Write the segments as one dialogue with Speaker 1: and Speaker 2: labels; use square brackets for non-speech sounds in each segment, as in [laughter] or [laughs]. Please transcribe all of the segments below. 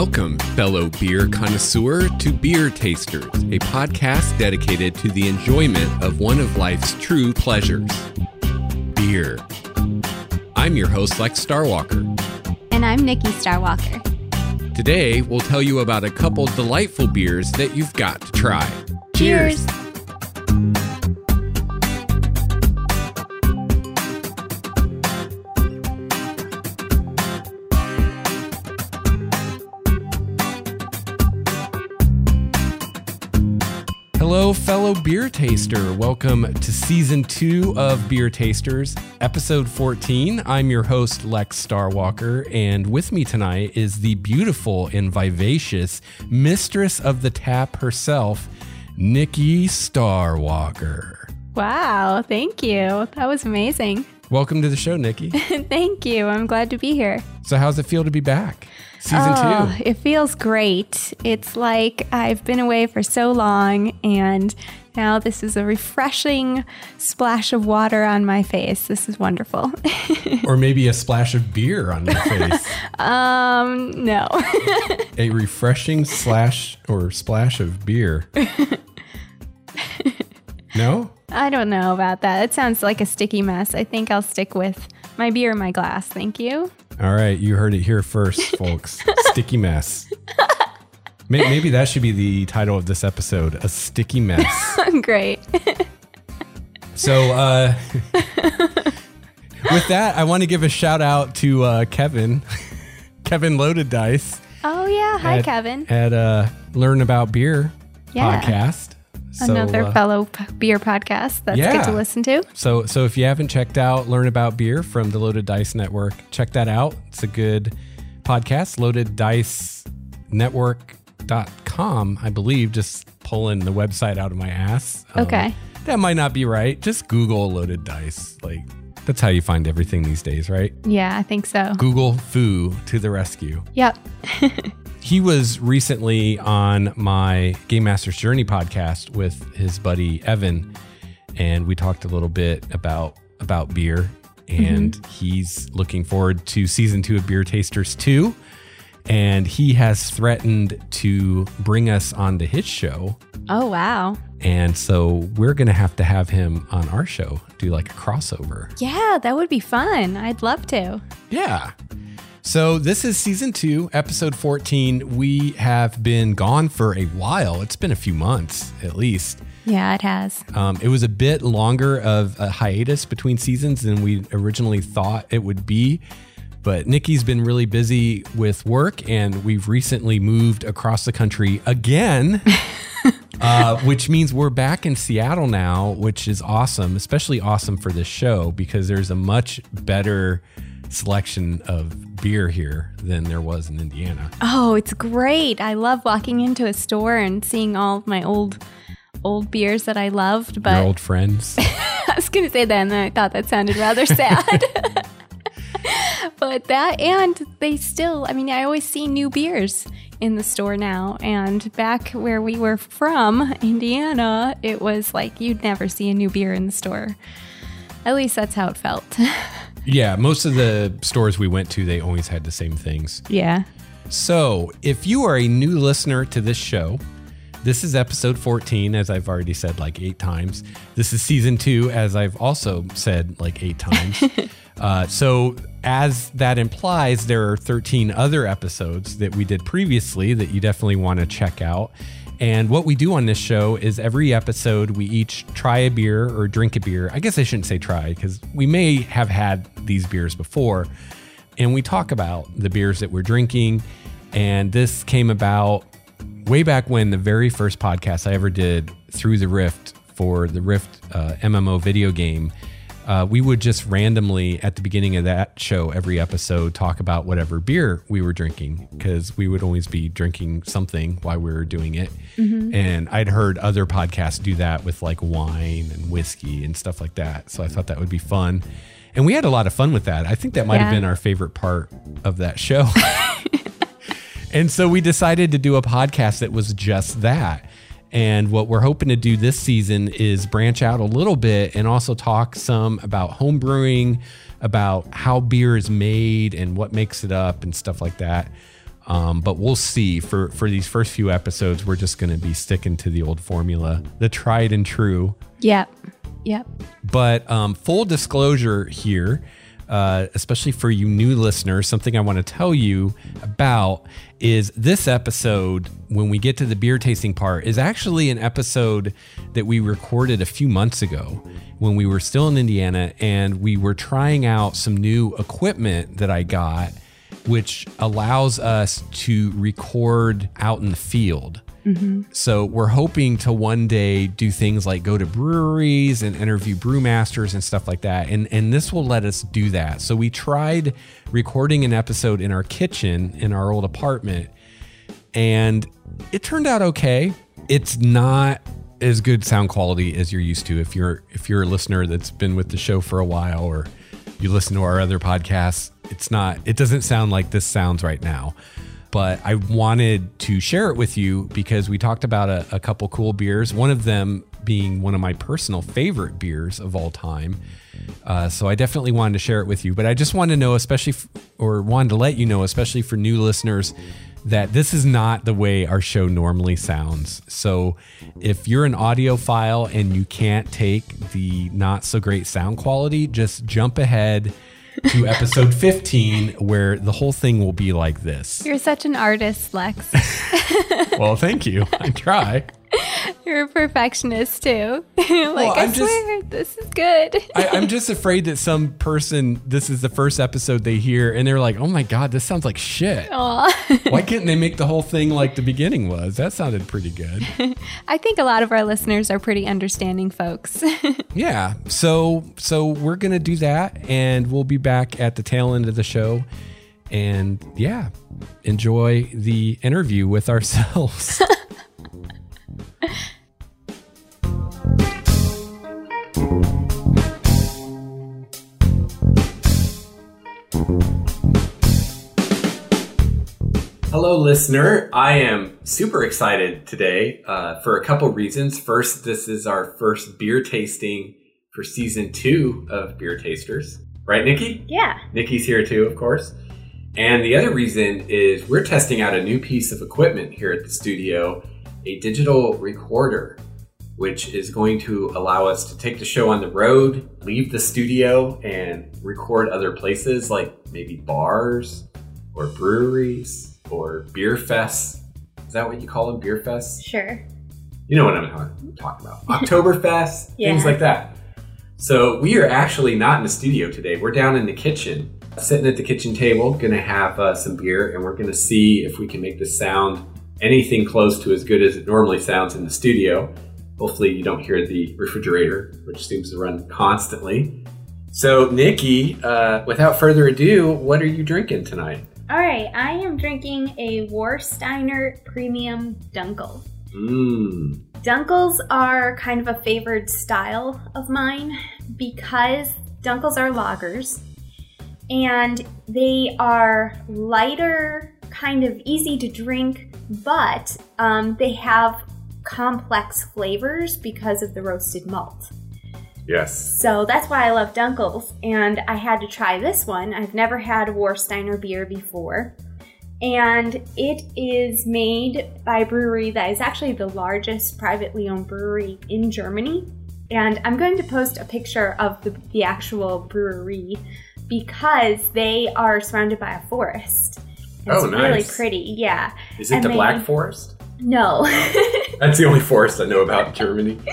Speaker 1: Welcome, fellow beer connoisseur, to Beer Tasters, a podcast dedicated to the enjoyment of one of life's true pleasures beer. I'm your host, Lex Starwalker.
Speaker 2: And I'm Nikki Starwalker.
Speaker 1: Today, we'll tell you about a couple delightful beers that you've got to try. Cheers! Hello, fellow beer taster. Welcome to season two of Beer Tasters, episode 14. I'm your host, Lex Starwalker, and with me tonight is the beautiful and vivacious mistress of the tap herself, Nikki Starwalker.
Speaker 2: Wow, thank you. That was amazing.
Speaker 1: Welcome to the show, Nikki. [laughs]
Speaker 2: thank you. I'm glad to be here.
Speaker 1: So, how's it feel to be back? Season
Speaker 2: oh,
Speaker 1: two.
Speaker 2: It feels great. It's like I've been away for so long, and now this is a refreshing splash of water on my face. This is wonderful. [laughs]
Speaker 1: or maybe a splash of beer on your face. [laughs]
Speaker 2: um, no.
Speaker 1: a refreshing slash or splash of beer. no?
Speaker 2: I don't know about that. It sounds like a sticky mess. I think I'll stick with my beer in my glass. Thank you.
Speaker 1: All right, you heard it here first, [laughs] folks. sticky mess. Maybe that should be the title of this episode: a sticky mess. [laughs]
Speaker 2: Great.
Speaker 1: so, uh, [laughs] with that, I want to give a shout out to uh, Kevin, Kevin Loaded Dice.
Speaker 2: Oh yeah, hi
Speaker 1: at,
Speaker 2: Kevin.
Speaker 1: At uh, Learn About Beer
Speaker 2: yeah.
Speaker 1: podcast.
Speaker 2: Another so, uh, fellow p- beer podcast. That's yeah. good to listen to.
Speaker 1: So, so if you haven't checked out Learn About Beer from the Loaded Dice Network, check that out. It's a good podcast. Loaded Dice Network.com, I believe. Just pulling the website out of my ass.
Speaker 2: Um, okay.
Speaker 1: That might not be right. Just Google Loaded Dice. Like that's how you find everything these days, right?
Speaker 2: Yeah, I think so.
Speaker 1: Google foo to the rescue.
Speaker 2: Yep. [laughs]
Speaker 1: he was recently on my Game Master's Journey podcast with his buddy Evan, and we talked a little bit about about beer. And mm-hmm. he's looking forward to season two of Beer Tasters 2. And he has threatened to bring us onto his show.
Speaker 2: Oh, wow.
Speaker 1: And so we're going to have to have him on our show, do like a crossover.
Speaker 2: Yeah, that would be fun. I'd love to.
Speaker 1: Yeah. So, this is season two, episode 14. We have been gone for a while. It's been a few months at least.
Speaker 2: Yeah, it has.
Speaker 1: Um, it was a bit longer of a hiatus between seasons than we originally thought it would be. But Nikki's been really busy with work, and we've recently moved across the country again, [laughs] uh, which means we're back in Seattle now, which is awesome, especially awesome for this show because there's a much better selection of beer here than there was in Indiana.
Speaker 2: Oh, it's great. I love walking into a store and seeing all of my old old beers that I loved, but
Speaker 1: Your old friends. [laughs]
Speaker 2: I was going to say that and then I thought that sounded rather [laughs] sad. [laughs] but that and they still, I mean, I always see new beers in the store now. And back where we were from, Indiana, it was like you'd never see a new beer in the store. At least that's how it felt.
Speaker 1: Yeah, most of the stores we went to, they always had the same things.
Speaker 2: Yeah.
Speaker 1: So, if you are a new listener to this show, this is episode 14, as I've already said like eight times. This is season two, as I've also said like eight times. [laughs] uh, so, as that implies, there are 13 other episodes that we did previously that you definitely want to check out. And what we do on this show is every episode we each try a beer or drink a beer. I guess I shouldn't say try because we may have had these beers before. And we talk about the beers that we're drinking. And this came about way back when the very first podcast I ever did through the Rift for the Rift uh, MMO video game uh, we would just randomly at the beginning of that show every episode talk about whatever beer we were drinking because we would always be drinking something while we were doing it. Mm-hmm. and i'd heard other podcasts do that with like wine and whiskey and stuff like that. So i thought that would be fun. And we had a lot of fun with that. I think that might yeah. have been our favorite part of that show. [laughs] And so we decided to do a podcast that was just that and what we're hoping to do this season is branch out a little bit and also talk some about home brewing, about how beer is made and what makes it up and stuff like that. Um, but we'll see. For for these first few episodes, we're just going to be sticking to the old formula, the tried and true.
Speaker 2: Yep. Yep.
Speaker 1: But um, full disclosure here, uh, especially for you new listeners, something I want to tell you about is this episode, when we get to the beer tasting part, is actually an episode that we recorded a few months ago when we were still in Indiana and we were trying out some new equipment that I got, which allows us to record out in the field. Mm-hmm. So we're hoping to one day do things like go to breweries and interview brewmasters and stuff like that. And and this will let us do that. So we tried recording an episode in our kitchen in our old apartment and it turned out okay. It's not as good sound quality as you're used to if you're if you're a listener that's been with the show for a while or you listen to our other podcasts. It's not it doesn't sound like this sounds right now but I wanted to share it with you because we talked about a, a, couple cool beers. One of them being one of my personal favorite beers of all time. Uh, so I definitely wanted to share it with you. But I just wanted to know, especially, f- or wanted to let you know, especially for new listeners, that this is not the way our show normally sounds. So if you're an audiophile and you can't take the not so great sound quality, just jump ahead to episode 15 where the whole thing will be like this.
Speaker 2: You're such an artist, Lex. [laughs]
Speaker 1: well, thank you. I try. [laughs]
Speaker 2: You're a perfectionist too. [laughs] like well, I swear, just, this is good.
Speaker 1: I, I'm [laughs] just afraid that some person, this is the first episode they hear, and they're like, "Oh my god, this sounds like shit." Why can't they make the whole thing like the beginning was? That sounded pretty good.
Speaker 2: I think a lot of our listeners are pretty understanding folks.
Speaker 1: yeah. So so we're gonna do that, and we'll be back at the tail end of the show, and yeah, enjoy the interview with ourselves. Hello, listener. I am super excited today uh, for a couple reasons. First, this is our first beer tasting for season two of Beer Tasters. Right, Nikki?
Speaker 2: Yeah.
Speaker 1: Nikki's here too, of course. And the other reason is we're testing out a new piece of equipment here at the studio a digital recorder, which is going to allow us to take the show on the road, leave the studio, and record other places like maybe bars or breweries or beer fests. Is that what you call them? Beer fests?
Speaker 2: Sure.
Speaker 1: You know what I'm talking about. [laughs] Oktoberfest, yeah. things like that. So we are actually not in the studio today. We're down in the kitchen, sitting at the kitchen table, gonna have uh, some beer, and we're gonna see if we can make this sound anything close to as good as it normally sounds in the studio. Hopefully, you don't hear the refrigerator, which seems to run constantly. So, Nikki, uh, without further ado, what are you drinking tonight?
Speaker 2: All right, I am drinking a Warsteiner Premium Dunkel.
Speaker 1: Mmm.
Speaker 2: Dunkels are kind of a favored style of mine because Dunkels are lagers and they are lighter, kind of easy to drink, but um, they have complex flavors because of the roasted malt.
Speaker 1: Yes.
Speaker 2: So that's why I love Dunkels, and I had to try this one. I've never had a Warsteiner beer before, and it is made by a brewery that is actually the largest privately owned brewery in Germany. And I'm going to post a picture of the, the actual brewery because they are surrounded by a forest.
Speaker 1: Oh, it's oh,
Speaker 2: nice. really pretty. Yeah.
Speaker 1: Is it and the they, Black Forest?
Speaker 2: No. Oh. [laughs]
Speaker 1: That's the only forest I know about in Germany. [laughs]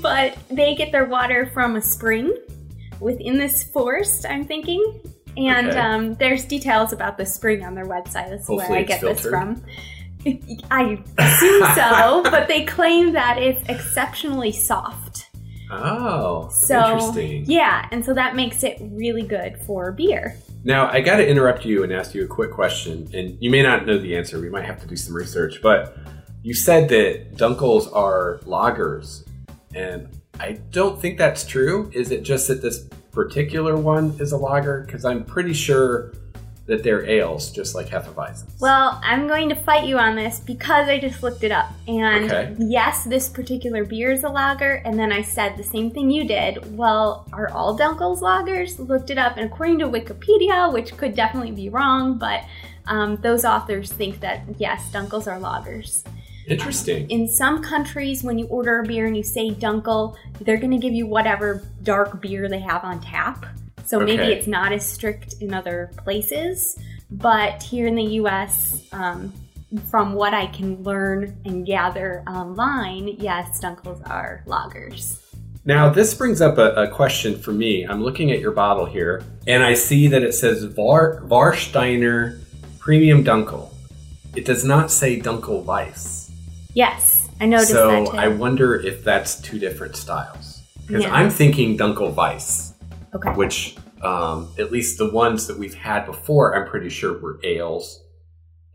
Speaker 2: But they get their water from a spring within this forest, I'm thinking. And okay. um, there's details about the spring on their website. That's Hopefully where I get filtered. this from. [laughs] I assume so, [laughs] but they claim that it's exceptionally soft.
Speaker 1: Oh,
Speaker 2: so,
Speaker 1: interesting.
Speaker 2: Yeah, and so that makes it really good for beer.
Speaker 1: Now, I got to interrupt you and ask you a quick question, and you may not know the answer. We might have to do some research, but you said that Dunkels are lagers, and I don't think that's true. Is it just that this particular one is a lager? Because I'm pretty sure that they're ales, just like Hefeweizen.
Speaker 2: Well, I'm going to fight you on this because I just looked it up. And okay. yes, this particular beer is a lager. And then I said the same thing you did. Well, are all Dunkels lagers? Looked it up, and according to Wikipedia, which could definitely be wrong, but um, those authors think that yes, Dunkels are lagers.
Speaker 1: Interesting.
Speaker 2: In some countries, when you order a beer and you say Dunkel, they're going to give you whatever dark beer they have on tap. So maybe it's not as strict in other places. But here in the US, um, from what I can learn and gather online, yes, Dunkels are lagers.
Speaker 1: Now, this brings up a, a question for me. I'm looking at your bottle here, and I see that it says Var, Warsteiner Premium Dunkel. It does not say Dunkel Weiss.
Speaker 2: Yes, I noticed
Speaker 1: so
Speaker 2: that too.
Speaker 1: I wonder if that's two different styles. Because
Speaker 2: Yeah.
Speaker 1: I'm thinking Dunkel Weiss,
Speaker 2: okay.
Speaker 1: which um, at least the ones that we've had before, I'm pretty sure were ales.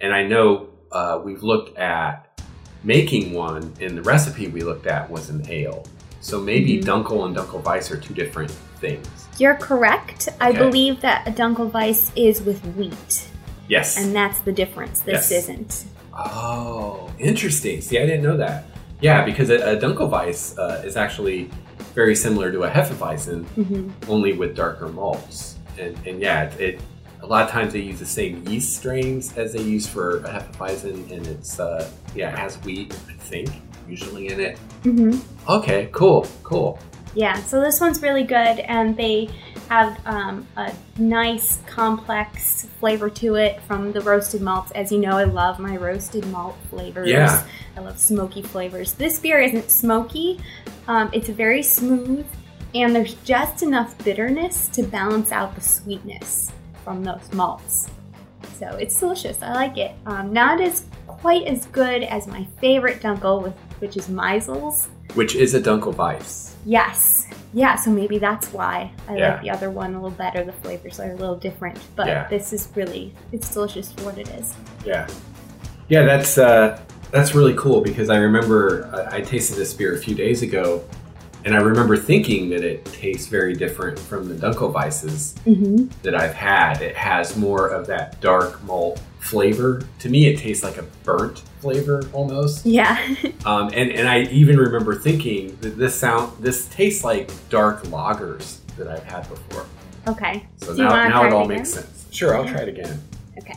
Speaker 1: And I know uh, we've looked at making one, and the recipe we looked at was an ale. So maybe
Speaker 2: Mhm.
Speaker 1: Dunkel and Dunkel Weiss are two different things.
Speaker 2: You're correct. I believe that a Dunkel Weiss is with wheat,
Speaker 1: Yes.
Speaker 2: and that's the difference. This
Speaker 1: Yes.
Speaker 2: isn't.
Speaker 1: Oh, interesting. See, I didn't know that. Yeah, because a, a Dunkel Weiss uh, is actually very similar to a Hefeweizen,
Speaker 2: hmm
Speaker 1: only with darker malts. And, and yeah, it, it a lot of times they use the same yeast strains as they use for a Hefeweizen, and it's uh, yeah, it has wheat, I think, usually in it.
Speaker 2: hmm
Speaker 1: Okay, cool, cool.
Speaker 2: Yeah, so this one's really good, and they have um, a nice, complex flavor to it from the roasted malts. As you know, I love my roasted malt flavors.
Speaker 1: Yeah.
Speaker 2: I love smoky flavors. This beer isn't smoky, um, it's very smooth, and there's just enough bitterness to balance out the sweetness from those malts. So it's delicious. I like it. Um, not as quite as good as my favorite Dunkel, with, which is Maisel's.
Speaker 1: Which is a Dunkel Weiss.
Speaker 2: Yes. Yeah, so maybe that's why I
Speaker 1: Yeah.
Speaker 2: like the other one a little better. The flavors are a little different, but
Speaker 1: Yeah.
Speaker 2: this is really it's delicious for what it is.
Speaker 1: Yeah, yeah, that's uh, that's really cool because I remember I, I tasted this beer a few days ago, and I remember thinking that it tastes very different from the Dunkel Weisses
Speaker 2: Mm-hmm.
Speaker 1: that I've had. It has more of that dark malt flavor. To me, it tastes like a burnt flavor almost.
Speaker 2: Yeah. [laughs]
Speaker 1: Um, and and I even remember thinking that this sound this tastes like dark lagers that I've had before.
Speaker 2: okay.
Speaker 1: So
Speaker 2: Do
Speaker 1: now, now it all
Speaker 2: again?
Speaker 1: makes sense. Sure, I'll try it again.
Speaker 2: Okay.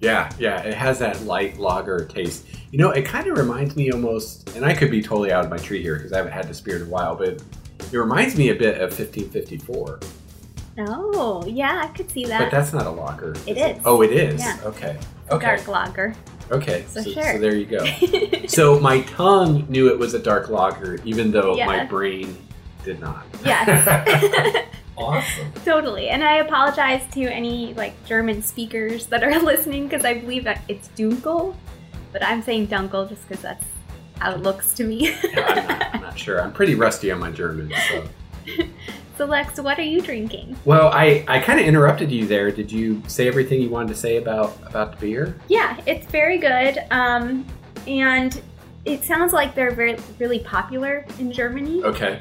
Speaker 1: Yeah, yeah, it has that light lager taste. You know, it kind of reminds me almost, and I could be totally out of my tree here because I haven't had this beer in a while, but it reminds me a bit of 1554.
Speaker 2: Oh, yeah, I could see that.
Speaker 1: But that's not a lager.
Speaker 2: It
Speaker 1: it?
Speaker 2: is.
Speaker 1: Oh, it is.
Speaker 2: Yeah.
Speaker 1: Okay. Okay.
Speaker 2: Dark lager.
Speaker 1: Okay.
Speaker 2: So
Speaker 1: So,
Speaker 2: sure.
Speaker 1: so there you go. [laughs] so my tongue knew it was a dark lager, even though my brain did not.
Speaker 2: yes. [laughs]
Speaker 1: awesome.
Speaker 2: totally. And I apologize to any like German speakers that are [laughs] listening because I believe that it's Dunkel, but I'm saying Dunkel just because that's how it looks to me.
Speaker 1: Yeah, I'm, not, I'm not sure. I'm pretty rusty on my German, so. [laughs]
Speaker 2: so Lex, what are you drinking?
Speaker 1: Well, I, I kind of interrupted you there. Did you say everything you wanted to say about about the beer?
Speaker 2: Yeah, it's very good. Um, and it sounds like they're very really popular in Germany.
Speaker 1: Okay.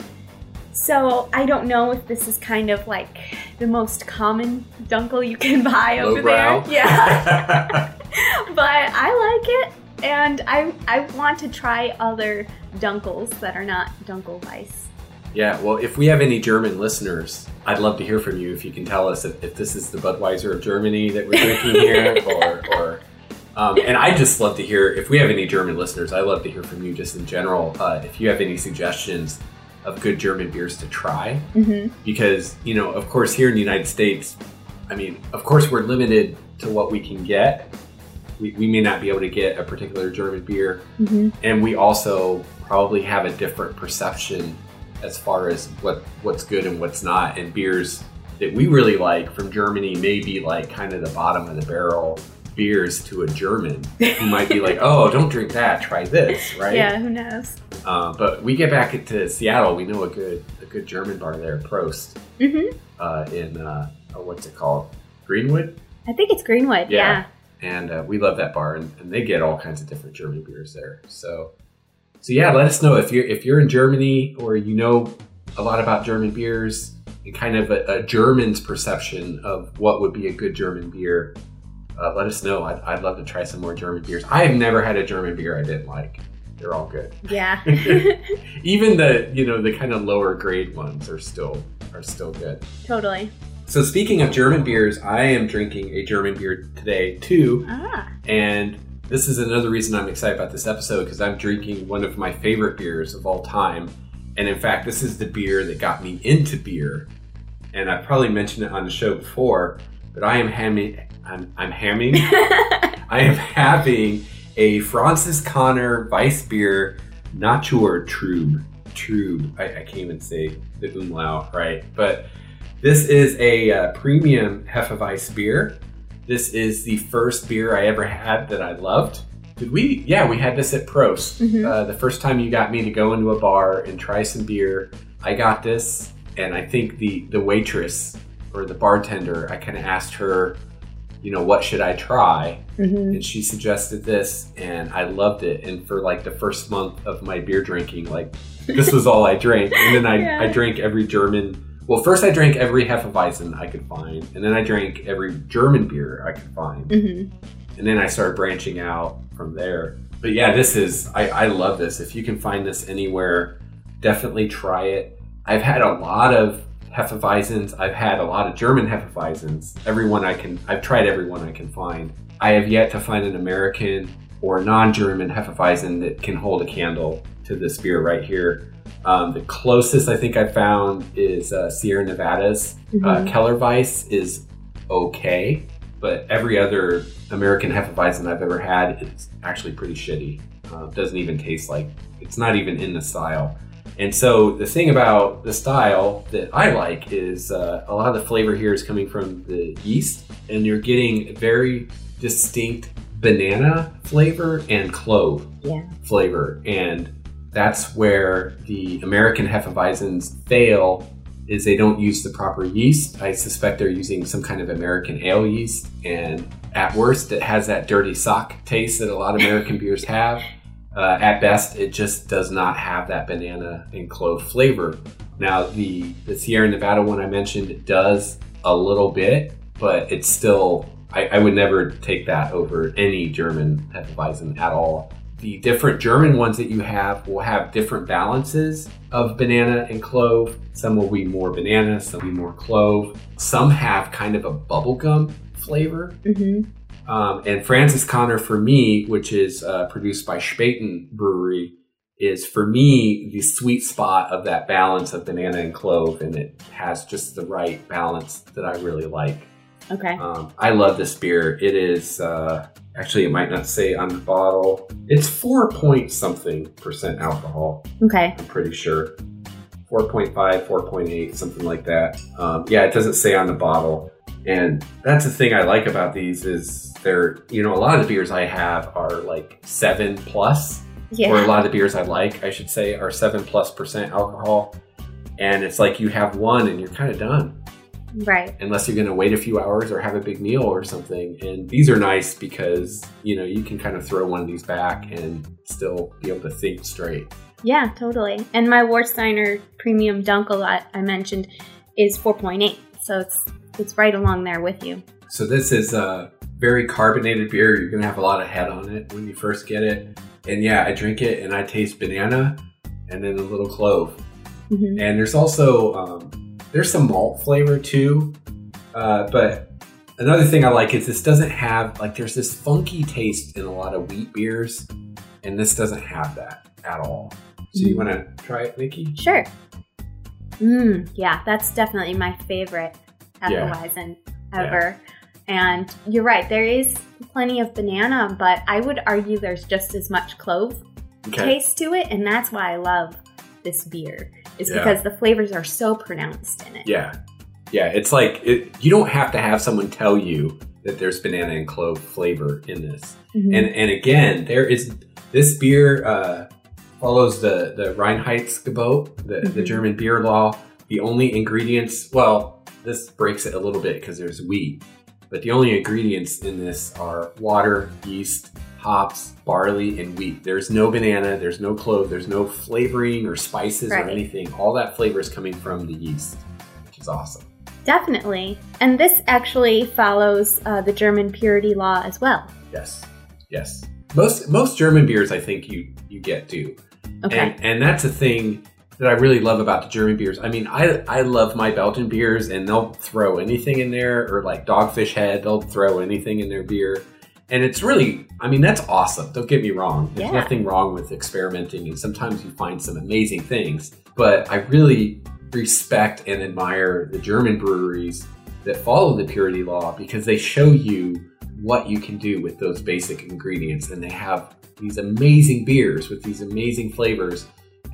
Speaker 2: So I don't know if this is kind of like the most common dunkel you can [laughs] buy over
Speaker 1: Lowbrow.
Speaker 2: there. Yeah. [laughs] but I like it and I I want to try other dunkels that are not dunkel weiss.
Speaker 1: yeah. Well, if we have any German listeners, I'd love to hear from you. If you can tell us if, if this is the Budweiser of Germany that we're drinking here, [laughs] or or. Um, and I just love to hear if we have any German listeners. I love to hear from you just in general. Uh, if you have any suggestions of good German beers to try,
Speaker 2: Mm-hmm.
Speaker 1: because you know of course here in the united states i mean of course we're limited to what we can get we, we may not be able to get a particular german beer
Speaker 2: Mm-hmm.
Speaker 1: and we also probably have a different perception as far as what what's good and what's not and beers that we really like from germany may be like kind of the bottom of the barrel beers to a german who might be like [laughs] oh don't drink that try this right
Speaker 2: Yeah, who knows?
Speaker 1: Uh, but we get back into Seattle. We know a good a good German bar there, Prost,
Speaker 2: Mm-hmm.
Speaker 1: uh, in uh, oh, what's it called, Greenwood,
Speaker 2: I think it's Greenwood.
Speaker 1: Yeah.
Speaker 2: Yeah.
Speaker 1: and uh, we love that bar, and, and they get all kinds of different German beers there. So, so yeah, let us know if you're if you're in Germany or you know a lot about German beers and kind of a, a German's perception of what would be a good German beer. Uh, let us know. I'd, I'd love to try some more German beers. I have never had a German beer I didn't like. They're all good.
Speaker 2: Yeah. [laughs] [laughs]
Speaker 1: even the you know the kind of lower grade ones are still are still good
Speaker 2: totally.
Speaker 1: So speaking of German beers, I am drinking a German beer today too,
Speaker 2: Ah.
Speaker 1: and this is another reason I'm excited about this episode because I'm drinking one of my favorite beers of all time, and in fact, this is the beer that got me into beer, and I probably mentioned it on the show before, but I am hamming, I'm, I'm hamming, [laughs] I am having a Franziskaner Weiss beer Natur Trube. Trube. I, I can't even say the umlaut right, but this is a uh, premium Hefeweiss beer. This is the first beer I ever had that I loved. Did we? Yeah, we had this at Prost.
Speaker 2: Mhm.
Speaker 1: Uh, the first time you got me to go into a bar and try some beer, I got this, and I think the the waitress or the bartender, I kind of asked her, you know, what should I try?
Speaker 2: Mhm.
Speaker 1: and she suggested this and i loved it and for like the first month of my beer drinking like this was all i drank and then i,
Speaker 2: Yeah.
Speaker 1: I drank every german well first i drank every hefeweizen i could find and then i drank every german beer i could find
Speaker 2: Mhm.
Speaker 1: and then i started branching out from there but yeah this is i, I love this if you can find this anywhere definitely try it i've had a lot of hefeweizens i've had a lot of german hefeweizens everyone i can i've tried everyone i can find i have yet to find an american or non-german hefeweizen that can hold a candle to this beer right here um, the closest i think i found is uh, sierra nevadas uh,
Speaker 2: Mhm.
Speaker 1: keller weiss is okay but every other American Hefeweizen I've ever had is actually pretty shitty. Uh, doesn't even taste like it's not even in the style. And so the thing about the style that I like is uh, a lot of the flavor here is coming from the yeast, and you're getting very distinct banana flavor and clove
Speaker 2: Yeah.
Speaker 1: flavor, and that's where the American Hefeweizens fail is they don't use the proper yeast. I suspect they're using some kind of American ale yeast, and at worst, it has that dirty sock taste that a lot of American beers have. Uh, at best, it just does not have that banana and clove flavor. Now, the the Sierra Nevada one I mentioned does a little bit, but it's still I, I would never take that over any German Hefeweizen at all. The different German ones that you have will have different balances of banana and clove. Some will be more banana, some will be more clove. Some have kind of a bubblegum flavor.
Speaker 2: Mhm.
Speaker 1: Um, and Franziskaner, for me, which is uh, produced by Spaten Brewery, is for me the sweet spot of that balance of banana and clove, and it has just the right balance that I really like.
Speaker 2: Okay.
Speaker 1: Um, I love this beer. It is uh, actually it might not say on the bottle. It's four point something percent alcohol.
Speaker 2: Okay.
Speaker 1: I'm pretty sure. 4.5, 4.8, something like that. Um, yeah, it doesn't say on the bottle. And that's the thing I like about these is they're, you know, a lot of the beers I have are like seven plus, or a lot of the beers I like, I should say, are seven plus percent alcohol. And it's like you have one and you're kind of done,
Speaker 2: Right.
Speaker 1: unless you're going to wait a few hours or have a big meal or something. And these are nice because, you know, you can kind of throw one of these back and still be able to think straight.
Speaker 2: Yeah, totally. And my Warsteiner Premium Dunkel I mentioned is 4.8, so it's it's right along there with you.
Speaker 1: So this is a very carbonated beer. You're gonna have a lot of head on it when you first get it. And yeah, I drink it and I taste banana and then a little clove.
Speaker 2: Mhm.
Speaker 1: And there's also um, there's some malt flavor too. Uh, but another thing I like is this doesn't have like there's this funky taste in a lot of wheat beers, and this doesn't have that at all. So you
Speaker 2: Mhm.
Speaker 1: want to try it, Nikki?
Speaker 2: Sure. Mm, yeah, that's definitely my favorite
Speaker 1: Yeah.
Speaker 2: Hefeweizen ever. And you're right, there is plenty of banana, but I would argue there's just as much clove taste to it, and that's why I love this beer. Is
Speaker 1: Yeah.
Speaker 2: because the flavors are so pronounced in it.
Speaker 1: Yeah. Yeah, it's like it, you don't have to have someone tell you that there's banana and clove flavor in this.
Speaker 2: Mhm.
Speaker 1: And and again, there is this beer uh, follows the the Reinheitsgebot, the, the
Speaker 2: Mhm.
Speaker 1: German beer law. The only ingredients, well, this breaks it a little bit because there's wheat, but the only ingredients in this are water, yeast, hops, barley, and wheat. There's no banana, there's no clove, there's no flavoring or spices or anything. All that flavor is coming from the yeast, which is awesome.
Speaker 2: Definitely. And this actually follows uh, the German purity law as well.
Speaker 1: Yes, yes. Most most German beers, I think you you get do.
Speaker 2: Okay.
Speaker 1: And, and that's a thing that I really love about the German beers. I mean, I I love my Belgian beers, and they'll throw anything in there, or like Dogfish Head, they'll throw anything in their beer, and it's really, I mean, that's awesome. Don't get me wrong. There's
Speaker 2: Yeah.
Speaker 1: nothing wrong with experimenting, and sometimes you find some amazing things. But I really respect and admire the German breweries that follow the purity law because they show you what you can do with those basic ingredients, and they have these amazing beers with these amazing flavors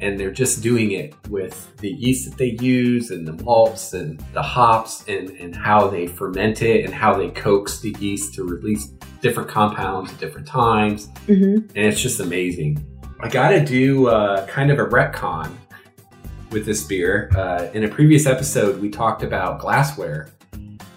Speaker 1: and they're just doing it with the yeast that they use and the malts and the hops and, and how they ferment it and how they coax the yeast to release different compounds at different times.
Speaker 2: Mm-hmm.
Speaker 1: And it's just amazing. I got to do uh, kind of a retcon with this beer. Uh, in a previous episode, we talked about glassware.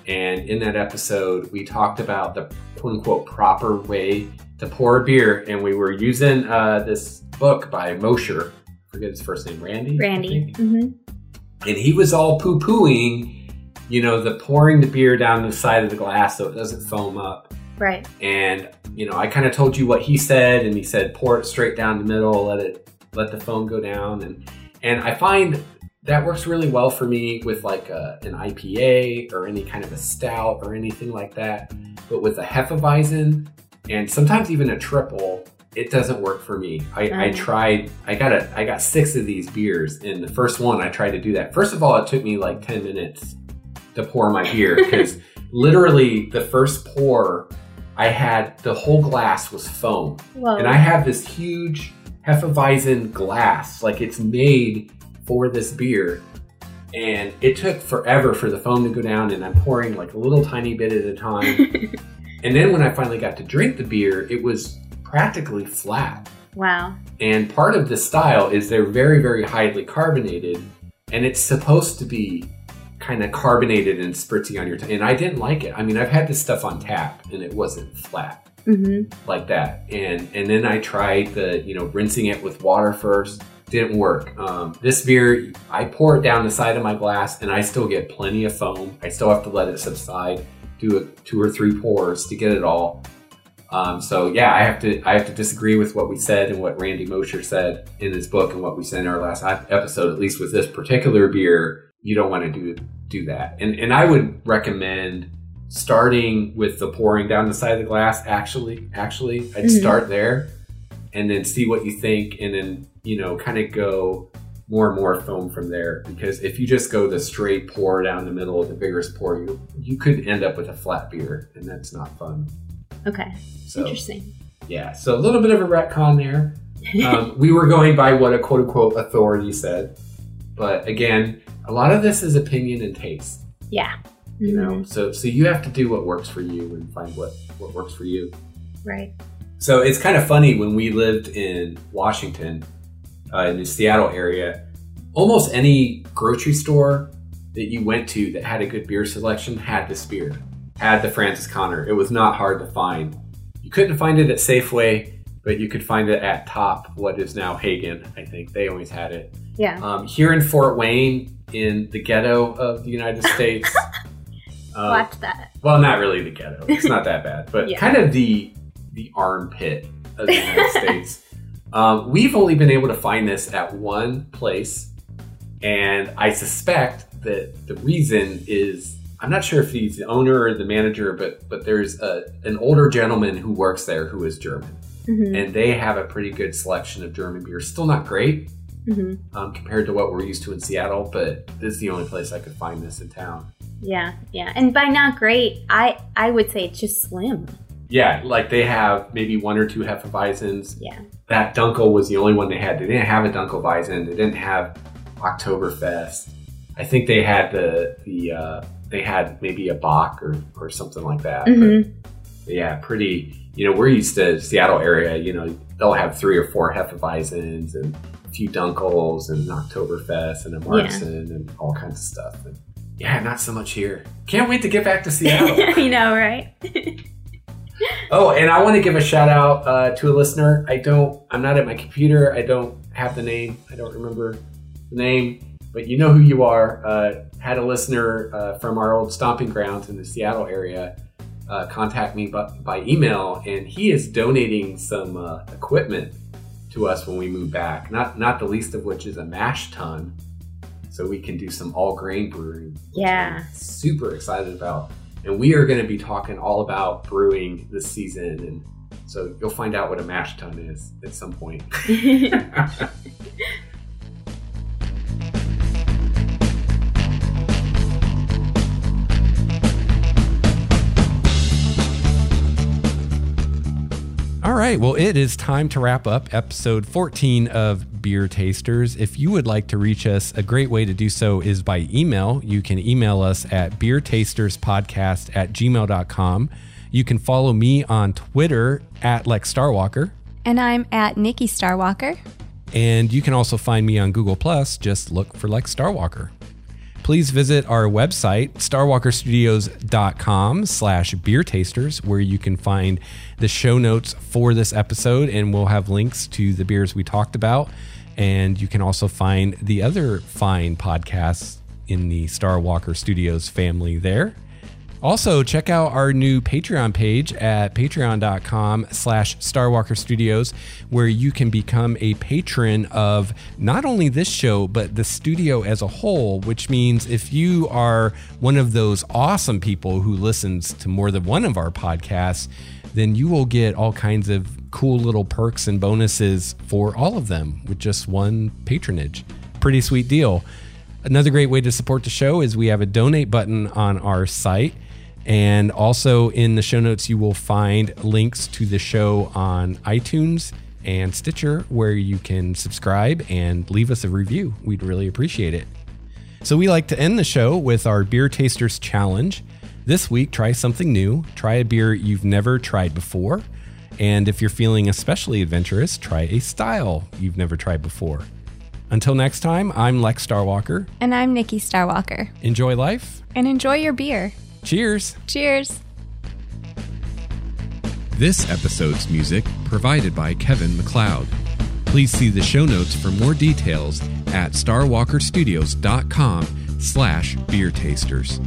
Speaker 1: And in that episode, we talked about the quote unquote proper way to pour a beer. And we were using uh, this book by Mosher. Forget his first name, Randy?
Speaker 2: Randy. Mm-hmm.
Speaker 1: And he was all poo pooing, you know, the pouring the beer down the side of the glass so it doesn't foam up.
Speaker 2: Right.
Speaker 1: And, you know, I kind of told you what he said, and he said pour it straight down the middle, let it let the foam go down. And and I find that works really well for me with like a, an IPA or any kind of a stout or anything like that. But with a Hefeweizen and sometimes even a triple, it doesn't work for me. I, I tried. I got a. I got six of these beers, and the first one I tried to do that. First of all, it took me like ten minutes to pour my beer [laughs] because literally the first pour, I had the whole glass was foam,
Speaker 2: Whoa.
Speaker 1: and I have this huge Hefeweizen glass, like it's made for this beer. And it took forever for the foam to go down, and I'm pouring like a little tiny bit at a time. [laughs] and then when I finally got to drink the beer, it was practically flat.
Speaker 2: wow.
Speaker 1: And part of the style is they're very, very highly carbonated, and it's supposed to be kind of carbonated and spritzy on your tongue. And I didn't like it. I mean, I've had this stuff on tap, and it wasn't flat
Speaker 2: Mm-hmm.
Speaker 1: like that. And and then I tried the you know rinsing it with water first. Didn't work. Um, this beer, I pour it down the side of my glass, and I still get plenty of foam. I still have to let it subside, do a, two or three pours to get it all. Um, so yeah, I have to I have to disagree with what we said and what Randy Mosher said in his book and what we said in our last episode. At least with this particular beer, you don't want to do do that. And and I would recommend starting with the pouring down the side of the glass. Actually, actually, I'd
Speaker 2: Mhm.
Speaker 1: start there and then see what you think, and then you know kind of go more and more foam from there. Because if you just go the straight pour down the middle of the vigorous pour, you you could end up with a flat beer, and that's not fun.
Speaker 2: Okay.
Speaker 1: So
Speaker 2: Interesting.
Speaker 1: yeah, so a little bit of a retcon there. [laughs] Um, we were going by what a quote unquote authority said, but again, a lot of this is opinion and taste.
Speaker 2: yeah.
Speaker 1: You know,
Speaker 2: Mhm.
Speaker 1: so so you have to do what works for you and find what what works for you.
Speaker 2: Right.
Speaker 1: So it's kind of funny when we lived in Washington, uh, in the Seattle area. Almost any grocery store that you went to that had a good beer selection had this beer, had the Franziskaner. It was not hard to find. You couldn't find it at Safeway, but you could find it at Top, what is now Haggen. I think they always had it.
Speaker 2: Yeah.
Speaker 1: Um, here in Fort Wayne, in the ghetto of the United [laughs] States. uh,
Speaker 2: Watch that.
Speaker 1: well, not really the ghetto. It's not that bad, but
Speaker 2: Yeah.
Speaker 1: kind of the the armpit of the United [laughs] States. Um, we've only been able to find this at one place, and I suspect that the reason is I'm not sure if he's the owner or the manager, but but there's a, an older gentleman who works there who is German,
Speaker 2: Mm-hmm.
Speaker 1: and they have a pretty good selection of German beer. Still not great
Speaker 2: Mm-hmm.
Speaker 1: um, compared to what we're used to in Seattle, but this is the only place I could find this in town.
Speaker 2: Yeah. Yeah. And by not great, I I would say it's just slim.
Speaker 1: Yeah, like they have maybe one or two Hefeweizens.
Speaker 2: Yeah.
Speaker 1: That Dunkel was the only one they had. They didn't have a Dunkelweizen. They didn't have Oktoberfest. I think they had the the uh, they had maybe a Bock or, or something like that.
Speaker 2: Mm-hmm.
Speaker 1: Yeah, pretty. You know, we're used to Seattle area. You know, they'll have three or four Hefeweizens and a few Dunkels and an Oktoberfest and a Marzen and all kinds of stuff. And yeah, not so much here. Can't wait to get back to [laughs] Seattle.
Speaker 2: you know, right? [laughs]
Speaker 1: Oh, and I want to give a shout out uh, to a listener. I don't, I'm not at my computer. I don't have the name. I don't remember the name, but you know who you are. Uh, had a listener uh, from our old stomping grounds in the Seattle area uh, contact me by, by email, and he is donating some uh, equipment to us when we move back. Not not the least of which is a mash tun, so we can do some all grain brewing.
Speaker 3: Yeah.
Speaker 1: Super excited about. And we are going to be talking all about brewing this season, and so you'll find out what a mash tun is at some point. [laughs] [laughs] [laughs] right. Well, it is time to wrap up episode 14 of Beer Tasters. If you would like to reach us, a great way to do so is by email. You can email us at beertasterspodcast at gmail.com. You can follow me on Twitter at Lex Starwalker.
Speaker 2: And I'm at Nikki Starwalker.
Speaker 1: And you can also find me on Google Plus. Just look for Lex Starwalker. Please visit our website, starwalkerstudios.com slash beer tasters, where you can find the show notes for this episode, and we'll have links to the beers we talked about. And you can also find the other fine podcasts in the Star Walker Studios family there. Also, check out our new Patreon page at patreon.com slash Starwalker Studios, where you can become a patron of not only this show, but the studio as a whole, which means if you are one of those awesome people who listens to more than one of our podcasts, then you will get all kinds of cool little perks and bonuses for all of them with just one patronage. Pretty sweet deal. Another great way to support the show is we have a donate button on our site. And also in the show notes, you will find links to the show on iTunes and Stitcher where you can subscribe and leave us a review. We'd really appreciate it. So, we like to end the show with our Beer Tasters Challenge. This week, try something new. Try a beer you've never tried before. And if you're feeling especially adventurous, try a style you've never tried before. Until next time, I'm Lex Starwalker.
Speaker 2: And I'm Nikki Starwalker.
Speaker 1: Enjoy life.
Speaker 2: And enjoy your beer.
Speaker 1: Cheers.
Speaker 2: Cheers.
Speaker 1: This episode's music provided by Kevin MacLeod. Please see the show notes for more details at starwalkerstudios.com slash beer tasters.